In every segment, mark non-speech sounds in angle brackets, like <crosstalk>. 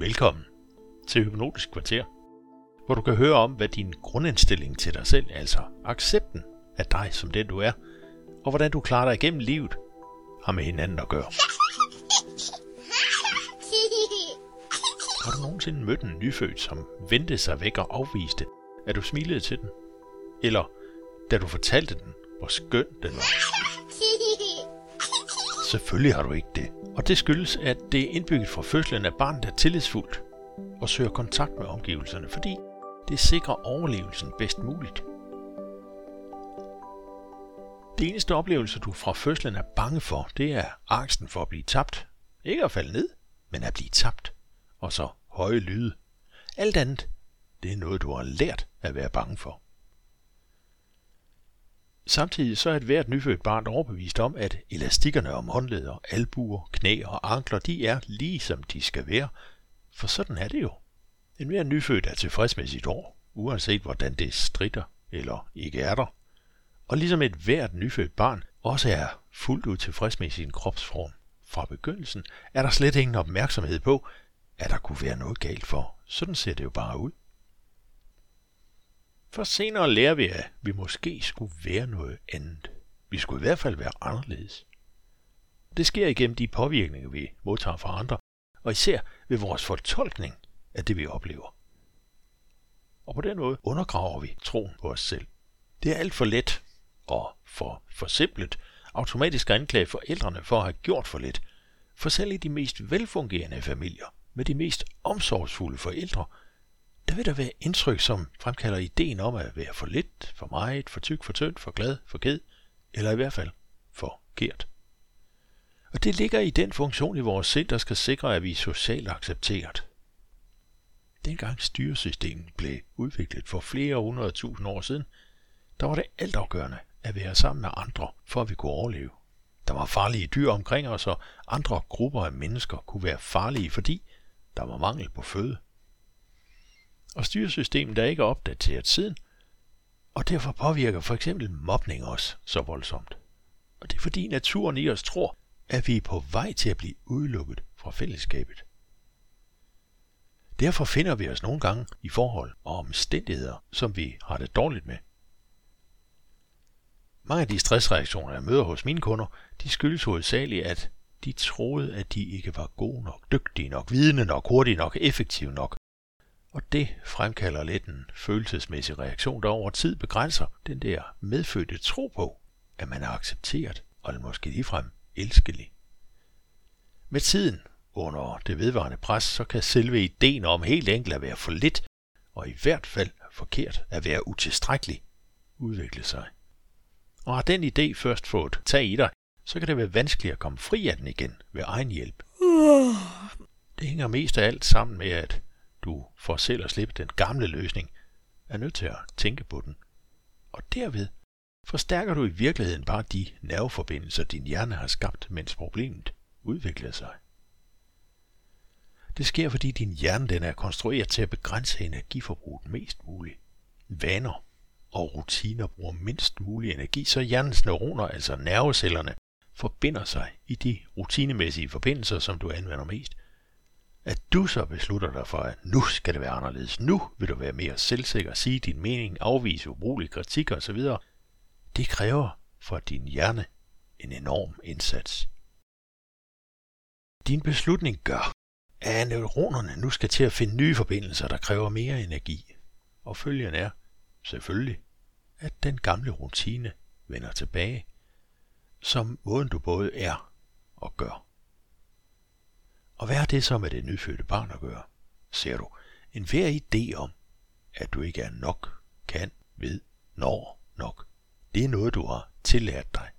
Velkommen til Hypnotisk Kvarter, hvor du kan høre om, hvad din grundindstilling til dig selv, altså accepten af dig som den du er, og hvordan du klarer dig igennem livet, har med hinanden at gøre. Har du nogensinde mødt en nyfødt, som vendte sig væk og afviste, at du smilede til den? Eller da du fortalte den, hvor skøn den var? Selvfølgelig har du ikke det. Og det skyldes, at det er indbygget fra fødslen af barnet er tillidsfuldt og søger kontakt med omgivelserne, fordi det sikrer overlevelsen bedst muligt. Det eneste oplevelse, du fra fødslen er bange for, det er angsten for at blive tabt. Ikke at falde ned, men at blive tabt. Og så høje lyde. Alt andet, det er noget, du har lært at være bange for. Samtidig så er et hvert nyfødt barn overbevist om, at elastikkerne om håndleder, albuer, knæ og ankler, de er lige som de skal være. For sådan er det jo. En hver nyfødt er tilfreds med sit år, uanset hvordan det stritter eller ikke er der. Og ligesom et hvert nyfødt barn også er fuldt ud tilfreds med sin kropsform fra begyndelsen, er der slet ingen opmærksomhed på, at der kunne være noget galt for. Sådan ser det jo bare ud. For senere lærer vi, at vi måske skulle være noget andet. Vi skulle i hvert fald være anderledes. Det sker igennem de påvirkninger, vi modtager fra andre, og især ved vores fortolkning af det, vi oplever. Og på den måde undergraver vi troen på os selv. Det er alt for let og for forsimplet automatisk at anklage forældrene for at have gjort for lidt. For selv i de mest velfungerende familier, med de mest omsorgsfulde forældre, der vil der være indtryk, som fremkalder ideen om at være for lidt, for meget, for tyk, for tynd, for glad, for ked, eller i hvert fald for forkert. Og det ligger i den funktion i vores sind, der skal sikre, at vi er socialt accepteret. Dengang styresystemet blev udviklet for flere hundrede tusind år siden, der var det altafgørende at være sammen med andre, for at vi kunne overleve. Der var farlige dyr omkring os, og andre grupper af mennesker kunne være farlige, fordi der var mangel på føde og styresystemet er ikke opdateret siden, og derfor påvirker for eksempel mobning os så voldsomt. Og det er fordi naturen i os tror, at vi er på vej til at blive udelukket fra fællesskabet. Derfor finder vi os nogle gange i forhold og omstændigheder, som vi har det dårligt med. Mange af de stressreaktioner, jeg møder hos mine kunder, de skyldes hovedsageligt, at de troede, at de ikke var gode nok, dygtige nok, vidende nok, hurtige nok, effektive nok, og det fremkalder lidt en følelsesmæssig reaktion, der over tid begrænser den der medfødte tro på, at man er accepteret og måske ligefrem elskelig. Med tiden, under det vedvarende pres, så kan selve ideen om helt enkelt at være for lidt, og i hvert fald forkert at være utilstrækkelig, udvikle sig. Og har den idé først fået tag i dig, så kan det være vanskeligt at komme fri af den igen ved egen hjælp. Det hænger mest af alt sammen med, at du for selv at slippe den gamle løsning, er nødt til at tænke på den. Og derved forstærker du i virkeligheden bare de nerveforbindelser, din hjerne har skabt, mens problemet udvikler sig. Det sker, fordi din hjerne den er konstrueret til at begrænse energiforbruget mest muligt. Vaner og rutiner bruger mindst mulig energi, så hjernens neuroner, altså nervecellerne, forbinder sig i de rutinemæssige forbindelser, som du anvender mest – at du så beslutter dig for, at nu skal det være anderledes. Nu vil du være mere selvsikker, sige din mening, afvise ubrugelig kritik osv. Det kræver for din hjerne en enorm indsats. Din beslutning gør, at neuronerne nu skal til at finde nye forbindelser, der kræver mere energi. Og følgen er, selvfølgelig, at den gamle rutine vender tilbage, som måden du både er og gør. Og hvad har det så med det nyfødte barn at gøre? Ser du, en hver idé om, at du ikke er nok, kan, ved, når nok, det er noget, du har tillært dig.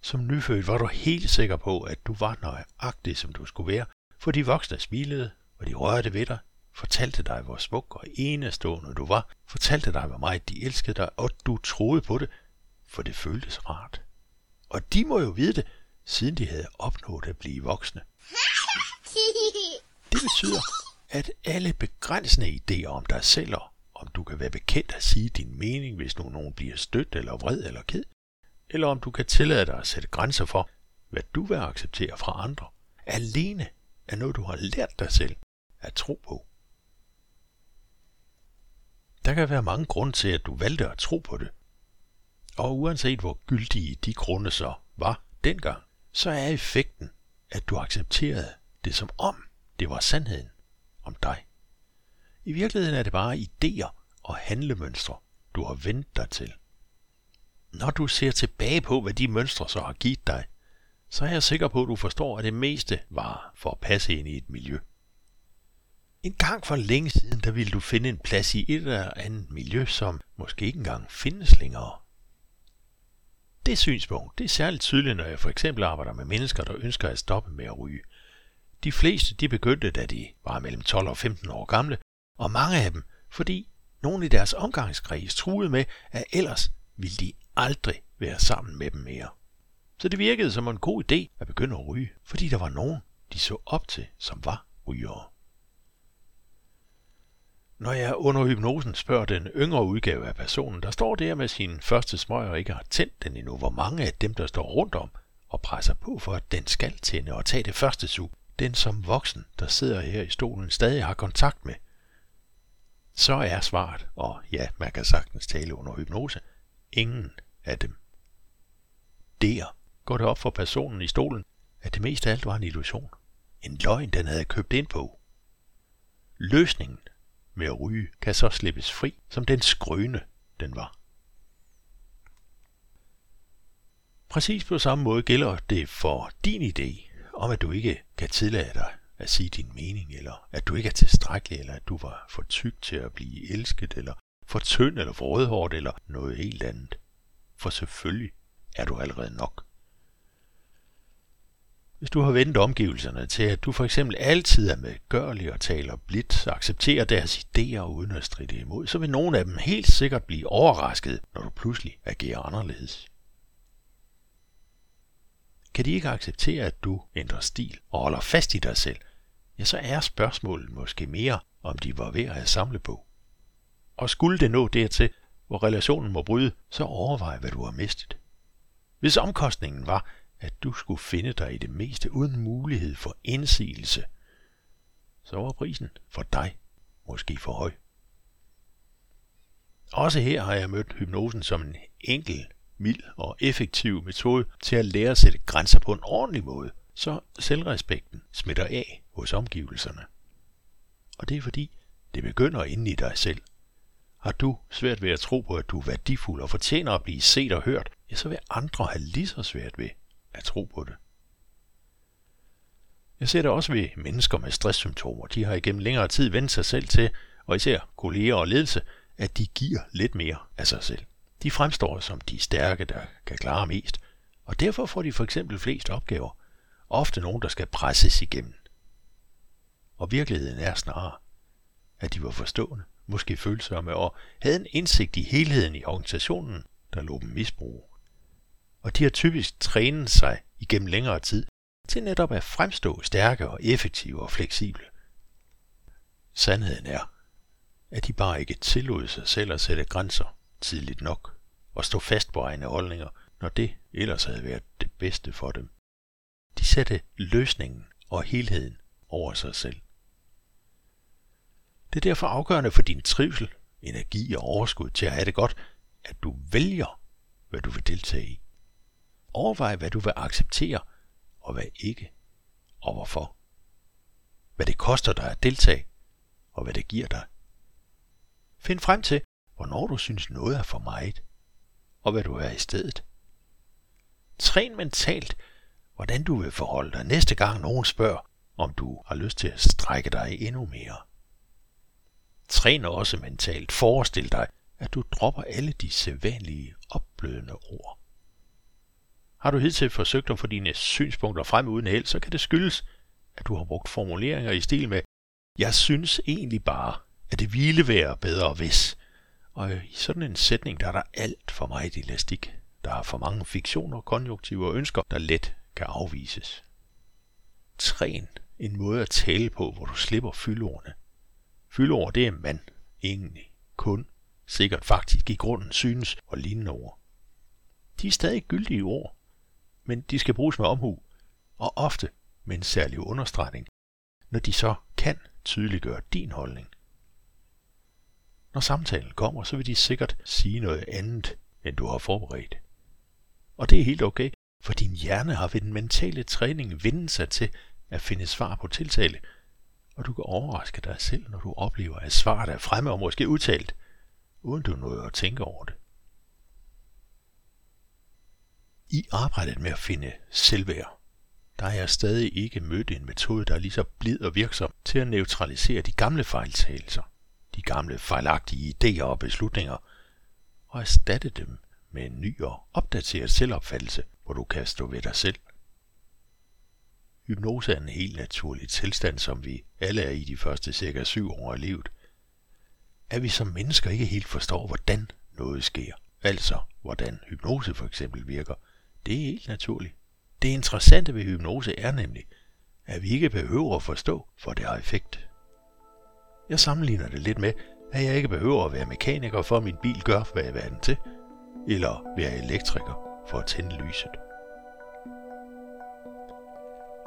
Som nyfødt var du helt sikker på, at du var nøjagtig, som du skulle være, for de voksne smilede, og de rørte ved dig, fortalte dig, hvor smuk og enestående du var, fortalte dig, hvor meget de elskede dig, og du troede på det, for det føltes rart. Og de må jo vide det, siden de havde opnået at blive voksne. <laughs> Det betyder, at alle begrænsende idéer om dig selv, og om du kan være bekendt at sige din mening, hvis nu nogen bliver stødt eller vred eller ked, eller om du kan tillade dig at sætte grænser for, hvad du vil acceptere fra andre, alene er noget, du har lært dig selv at tro på. Der kan være mange grunde til, at du valgte at tro på det. Og uanset hvor gyldige de grunde så var dengang, så er effekten, at du accepterede det som om det var sandheden om dig. I virkeligheden er det bare idéer og handlemønstre, du har vendt dig til. Når du ser tilbage på, hvad de mønstre så har givet dig, så er jeg sikker på, at du forstår, at det meste var for at passe ind i et miljø. En gang for længe siden, der ville du finde en plads i et eller andet miljø, som måske ikke engang findes længere. Det synspunkt det er særligt tydeligt, når jeg for eksempel arbejder med mennesker, der ønsker at stoppe med at ryge. De fleste de begyndte, da de var mellem 12 og 15 år gamle, og mange af dem, fordi nogle i deres omgangskreds truede med, at ellers ville de aldrig være sammen med dem mere. Så det virkede som en god idé at begynde at ryge, fordi der var nogen, de så op til, som var rygere. Når jeg under hypnosen spørger den yngre udgave af personen, der står der med sin første smøg og ikke har tændt den endnu, hvor mange af dem, der står rundt om og presser på for, at den skal tænde og tage det første sug, den som voksen, der sidder her i stolen, stadig har kontakt med, så er svaret, og ja, man kan sagtens tale under hypnose, ingen af dem. Der går det op for personen i stolen, at det mest af alt var en illusion. En løgn, den havde købt ind på. Løsningen med at ryge kan så slippes fri, som den skrøne den var. Præcis på samme måde gælder det for din idé om, at du ikke kan tillade dig at sige din mening, eller at du ikke er tilstrækkelig, eller at du var for tyk til at blive elsket, eller for tynd, eller for rødhårdt, eller noget helt andet. For selvfølgelig er du allerede nok. Hvis du har vendt omgivelserne til, at du for eksempel altid er medgørlig og taler blidt, accepterer deres idéer uden at stride imod, så vil nogle af dem helt sikkert blive overrasket, når du pludselig agerer anderledes. Kan de ikke acceptere, at du ændrer stil og holder fast i dig selv, ja, så er spørgsmålet måske mere, om de var ved at have samle på. Og skulle det nå dertil, hvor relationen må bryde, så overvej, hvad du har mistet. Hvis omkostningen var, at du skulle finde dig i det meste uden mulighed for indsigelse, så var prisen for dig måske for høj. Også her har jeg mødt hypnosen som en enkel, mild og effektiv metode til at lære at sætte grænser på en ordentlig måde, så selvrespekten smitter af hos omgivelserne. Og det er fordi, det begynder inde i dig selv. Har du svært ved at tro på, at du er værdifuld og fortjener at blive set og hørt, ja, så vil andre have lige så svært ved at tro på det. Jeg ser det også ved mennesker med stresssymptomer. De har igennem længere tid vendt sig selv til, og især kolleger og ledelse, at de giver lidt mere af sig selv. De fremstår som de stærke, der kan klare mest, og derfor får de for eksempel flest opgaver. Ofte nogen, der skal presses igennem. Og virkeligheden er snarere, at de var forstående, måske følsomme og havde en indsigt i helheden i organisationen, der lå dem misbrug og de har typisk trænet sig igennem længere tid til netop at fremstå stærke og effektive og fleksible. Sandheden er, at de bare ikke tillod sig selv at sætte grænser tidligt nok og stå fast på egne holdninger, når det ellers havde været det bedste for dem. De satte løsningen og helheden over sig selv. Det er derfor afgørende for din trivsel, energi og overskud til at have det godt, at du vælger, hvad du vil deltage i. Overvej, hvad du vil acceptere, og hvad ikke, og hvorfor. Hvad det koster dig at deltage, og hvad det giver dig. Find frem til, hvornår du synes noget er for meget, og hvad du er i stedet. Træn mentalt, hvordan du vil forholde dig næste gang nogen spørger, om du har lyst til at strække dig endnu mere. Træn også mentalt. Forestil dig, at du dropper alle de sædvanlige opblødende ord. Har du hidtil forsøgt at få dine synspunkter frem uden held, så kan det skyldes, at du har brugt formuleringer i stil med Jeg synes egentlig bare, at det ville være bedre hvis. Og i sådan en sætning, der er der alt for meget elastik. Der er for mange fiktioner, konjunktiver og ønsker, der let kan afvises. Træn en måde at tale på, hvor du slipper fyldordene. Fyldord, det er mand, egentlig, kun, sikkert faktisk i grunden synes og lignende ord. De er stadig gyldige ord, men de skal bruges med omhu, og ofte med en særlig understregning, når de så kan tydeliggøre din holdning. Når samtalen kommer, så vil de sikkert sige noget andet, end du har forberedt. Og det er helt okay, for din hjerne har ved den mentale træning vendt sig til at finde svar på tiltale, og du kan overraske dig selv, når du oplever, at svaret er fremme og måske udtalt, uden du nåede at tænke over det. I arbejdet med at finde selvværd, der har jeg stadig ikke mødt en metode, der er lige så blid og virksom til at neutralisere de gamle fejltagelser, de gamle fejlagtige idéer og beslutninger, og erstatte dem med en ny og opdateret selvopfattelse, hvor du kan stå ved dig selv. Hypnose er en helt naturlig tilstand, som vi alle er i de første cirka syv år af livet. At vi som mennesker ikke helt forstår, hvordan noget sker, altså hvordan hypnose for eksempel virker, det er helt naturligt. Det interessante ved hypnose er nemlig, at vi ikke behøver at forstå, for det har effekt. Jeg sammenligner det lidt med, at jeg ikke behøver at være mekaniker for, at min bil gør, hvad jeg er den til, eller være elektriker for at tænde lyset.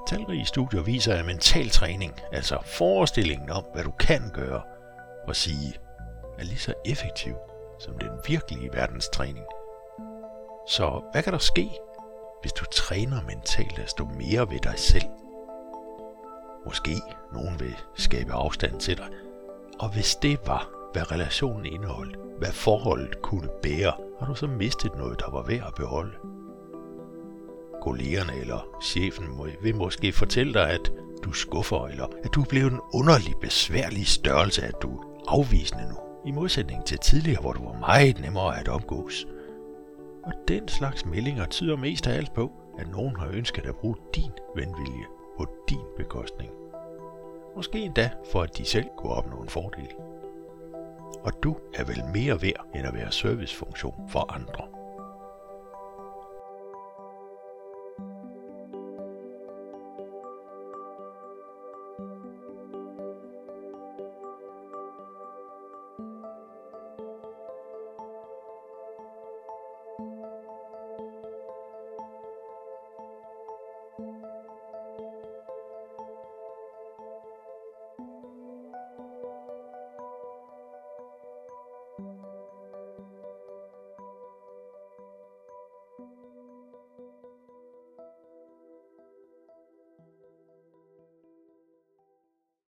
Talrige studier viser, at mental træning, altså forestillingen om, hvad du kan gøre og sige, er lige så effektiv som den virkelige verdenstræning. Så hvad kan der ske, hvis du træner mentalt at stå mere ved dig selv? Måske nogen vil skabe afstand til dig. Og hvis det var, hvad relationen indeholdt, hvad forholdet kunne bære, har du så mistet noget, der var værd at beholde. Kollegerne eller chefen vil måske fortælle dig, at du skuffer, eller at du er blevet en underlig besværlig størrelse, at du er afvisende nu, i modsætning til tidligere, hvor du var meget nemmere at omgås. Og den slags meldinger tyder mest af alt på, at nogen har ønsket at bruge din venvilje på din bekostning. Måske endda for at de selv kunne opnå en fordel og du er vel mere værd end at være servicefunktion for andre.